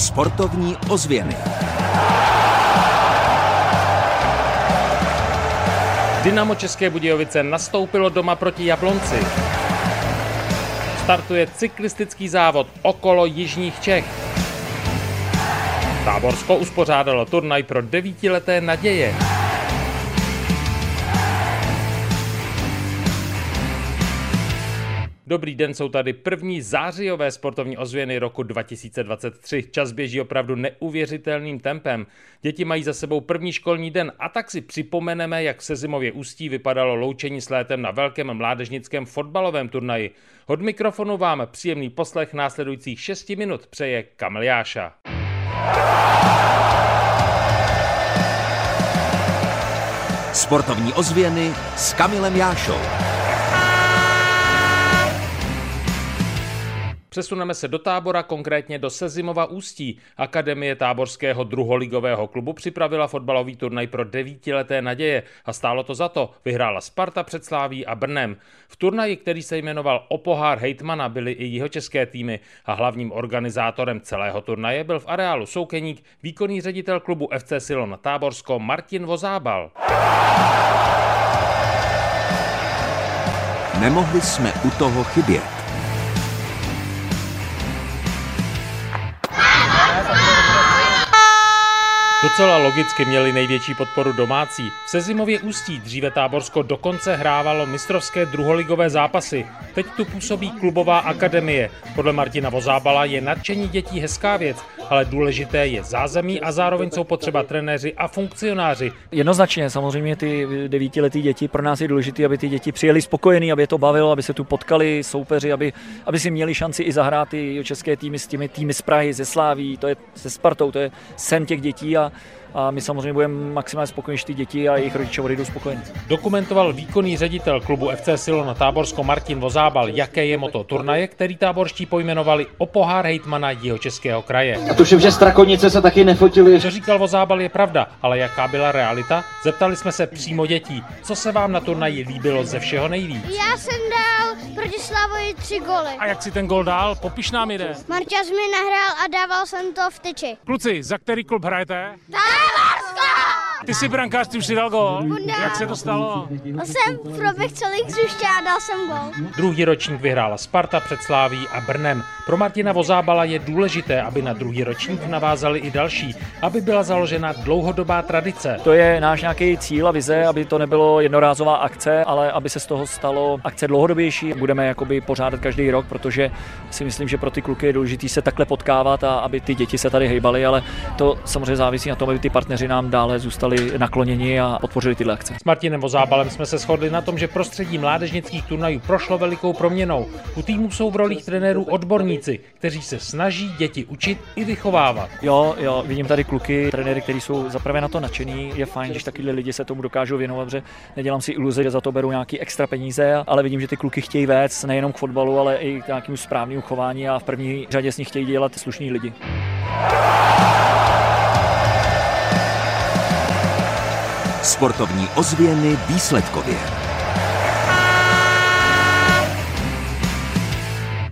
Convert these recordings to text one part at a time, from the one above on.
Sportovní ozvěny. Dynamo České Budějovice nastoupilo doma proti Jablonci. Startuje cyklistický závod okolo Jižních Čech. Táborsko uspořádalo turnaj pro devítileté naděje. Dobrý den, jsou tady první zářijové sportovní ozvěny roku 2023. Čas běží opravdu neuvěřitelným tempem. Děti mají za sebou první školní den a tak si připomeneme, jak se zimově ústí vypadalo loučení s létem na velkém mládežnickém fotbalovém turnaji. Od mikrofonu vám příjemný poslech následujících 6 minut přeje Kamil Jáša. Sportovní ozvěny s Kamilem Jášou. Přesuneme se do tábora, konkrétně do Sezimova Ústí. Akademie táborského druholigového klubu připravila fotbalový turnaj pro devítileté naděje a stálo to za to. Vyhrála Sparta před Sláví a Brnem. V turnaji, který se jmenoval O pohár Hejtmana, byly i jeho české týmy a hlavním organizátorem celého turnaje byl v areálu Soukeník výkonný ředitel klubu FC Silon Táborsko Martin Vozábal. Nemohli jsme u toho chybět. Docela logicky měli největší podporu domácí. V Sezimově ústí dříve Táborsko dokonce hrávalo mistrovské druholigové zápasy. Teď tu působí klubová akademie. Podle Martina Vozábala je nadšení dětí hezká věc, ale důležité je zázemí a zároveň jsou potřeba trenéři a funkcionáři. Jednoznačně, samozřejmě ty devítiletí děti, pro nás je důležité, aby ty děti přijeli spokojení, aby je to bavilo, aby se tu potkali soupeři, aby, aby si měli šanci i zahrát ty české týmy s těmi týmy z Prahy, ze Sláví, to je se Spartou, to je sen těch dětí a a my samozřejmě budeme maximálně spokojení, že ty děti a jejich rodiče odejdou spokojení. Dokumentoval výkonný ředitel klubu FC Silo na Táborsko Martin Vozábal, jaké je moto turnaje, který táborští pojmenovali o pohár hejtmana jeho českého kraje. Tuším, že strakonice se taky nefotili. Co říkal Vozábal je pravda, ale jaká byla realita? Zeptali jsme se přímo dětí, co se vám na turnaji líbilo ze všeho nejvíc. Já jsem dal proti Slavoji tři goly. A jak si ten gol dál? Popiš nám jde. Marťas mi nahrál a dával jsem to v tyči. Kluci, za který klub hrajete? Táborsko! Ty jsi brankář, ty už si dal gol. Jak se to stalo? Jsem proběh celých hřiště a dal jsem gol. Druhý ročník vyhrála Sparta před Sláví a Brnem. Pro Martina Vozábala je důležité, aby na druhý ročník navázali i další, aby byla založena dlouhodobá tradice. To je náš nějaký cíl a vize, aby to nebylo jednorázová akce, ale aby se z toho stalo akce dlouhodobější. Budeme jakoby pořádat každý rok, protože si myslím, že pro ty kluky je důležité se takhle potkávat a aby ty děti se tady hejbaly, ale to samozřejmě závisí na tom, aby ty partneři nám dále zůstali nakloněni a podpořili tyhle akce. S Martinem Vozábalem jsme se shodli na tom, že prostředí mládežnických turnajů prošlo velikou proměnou. U týmu jsou v rolích trenérů odborníci, kteří se snaží děti učit i vychovávat. Jo, jo, vidím tady kluky, trenéry, kteří jsou zaprvé na to nadšení. Je fajn, když takovýhle lidi se tomu dokážou věnovat, že nedělám si iluze, že za to berou nějaký extra peníze, ale vidím, že ty kluky chtějí vést nejenom k fotbalu, ale i k nějakému správnému chování a v první řadě s nich chtějí dělat slušní lidi. Sportovní ozvěny výsledkově.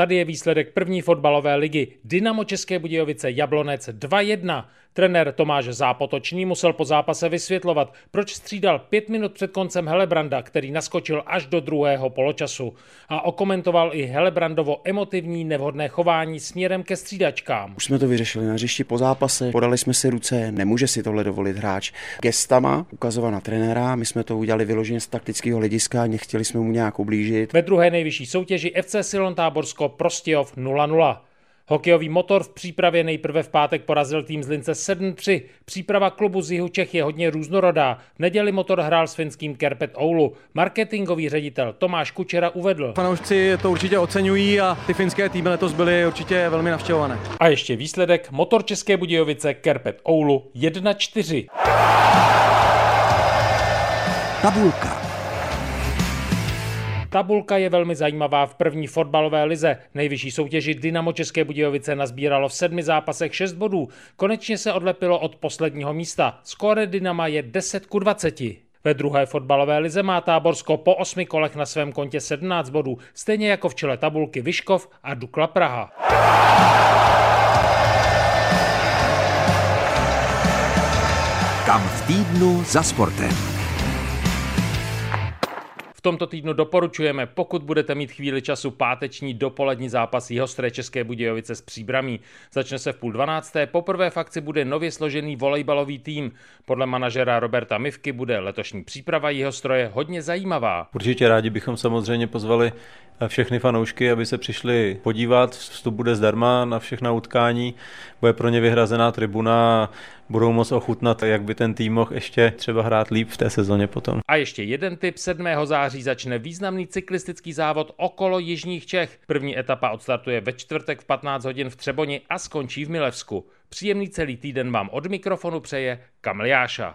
Tady je výsledek první fotbalové ligy. Dynamo České Budějovice Jablonec 2-1. Trenér Tomáš Zápotočný musel po zápase vysvětlovat, proč střídal pět minut před koncem Helebranda, který naskočil až do druhého poločasu. A okomentoval i Helebrandovo emotivní nevhodné chování směrem ke střídačkám. Už jsme to vyřešili na hřišti po zápase, podali jsme si ruce, nemůže si tohle dovolit hráč. Gestama ukazovat na trenéra, my jsme to udělali vyloženě z taktického hlediska, nechtěli jsme mu nějak ublížit. Ve druhé nejvyšší soutěži FC Silon Táborsko Prostějov 0-0. Hokejový motor v přípravě nejprve v pátek porazil tým z Lince 7-3. Příprava klubu z jihu Čech je hodně různorodá. V neděli motor hrál s finským Kerpet Oulu. Marketingový ředitel Tomáš Kučera uvedl. Fanoušci to určitě oceňují a ty finské týmy letos byly určitě velmi navštěvované. A ještě výsledek motor České Budějovice Kerpet Oulu 1-4. Tabulka. Tabulka je velmi zajímavá v první fotbalové lize. Nejvyšší soutěži Dynamo České Budějovice nazbíralo v sedmi zápasech 6 bodů. Konečně se odlepilo od posledního místa. Skóre Dynama je 10 ku 20. Ve druhé fotbalové lize má Táborsko po osmi kolech na svém kontě 17 bodů, stejně jako v čele tabulky Vyškov a Dukla Praha. Kam v týdnu za sportem. V tomto týdnu doporučujeme, pokud budete mít chvíli času, páteční dopolední zápas Jihostré České Budějovice s příbramí. Začne se v půl dvanácté, poprvé v akci bude nově složený volejbalový tým. Podle manažera Roberta Mivky bude letošní příprava Jihostroje hodně zajímavá. Určitě rádi bychom samozřejmě pozvali všechny fanoušky, aby se přišli podívat. Vstup bude zdarma na všechna utkání, bude pro ně vyhrazená tribuna a budou moc ochutnat, jak by ten tým mohl ještě třeba hrát líp v té sezóně potom. A ještě jeden tip. 7. září začne významný cyklistický závod okolo Jižních Čech. První etapa odstartuje ve čtvrtek v 15 hodin v Třeboni a skončí v Milevsku. Příjemný celý týden vám od mikrofonu přeje Kamliáša.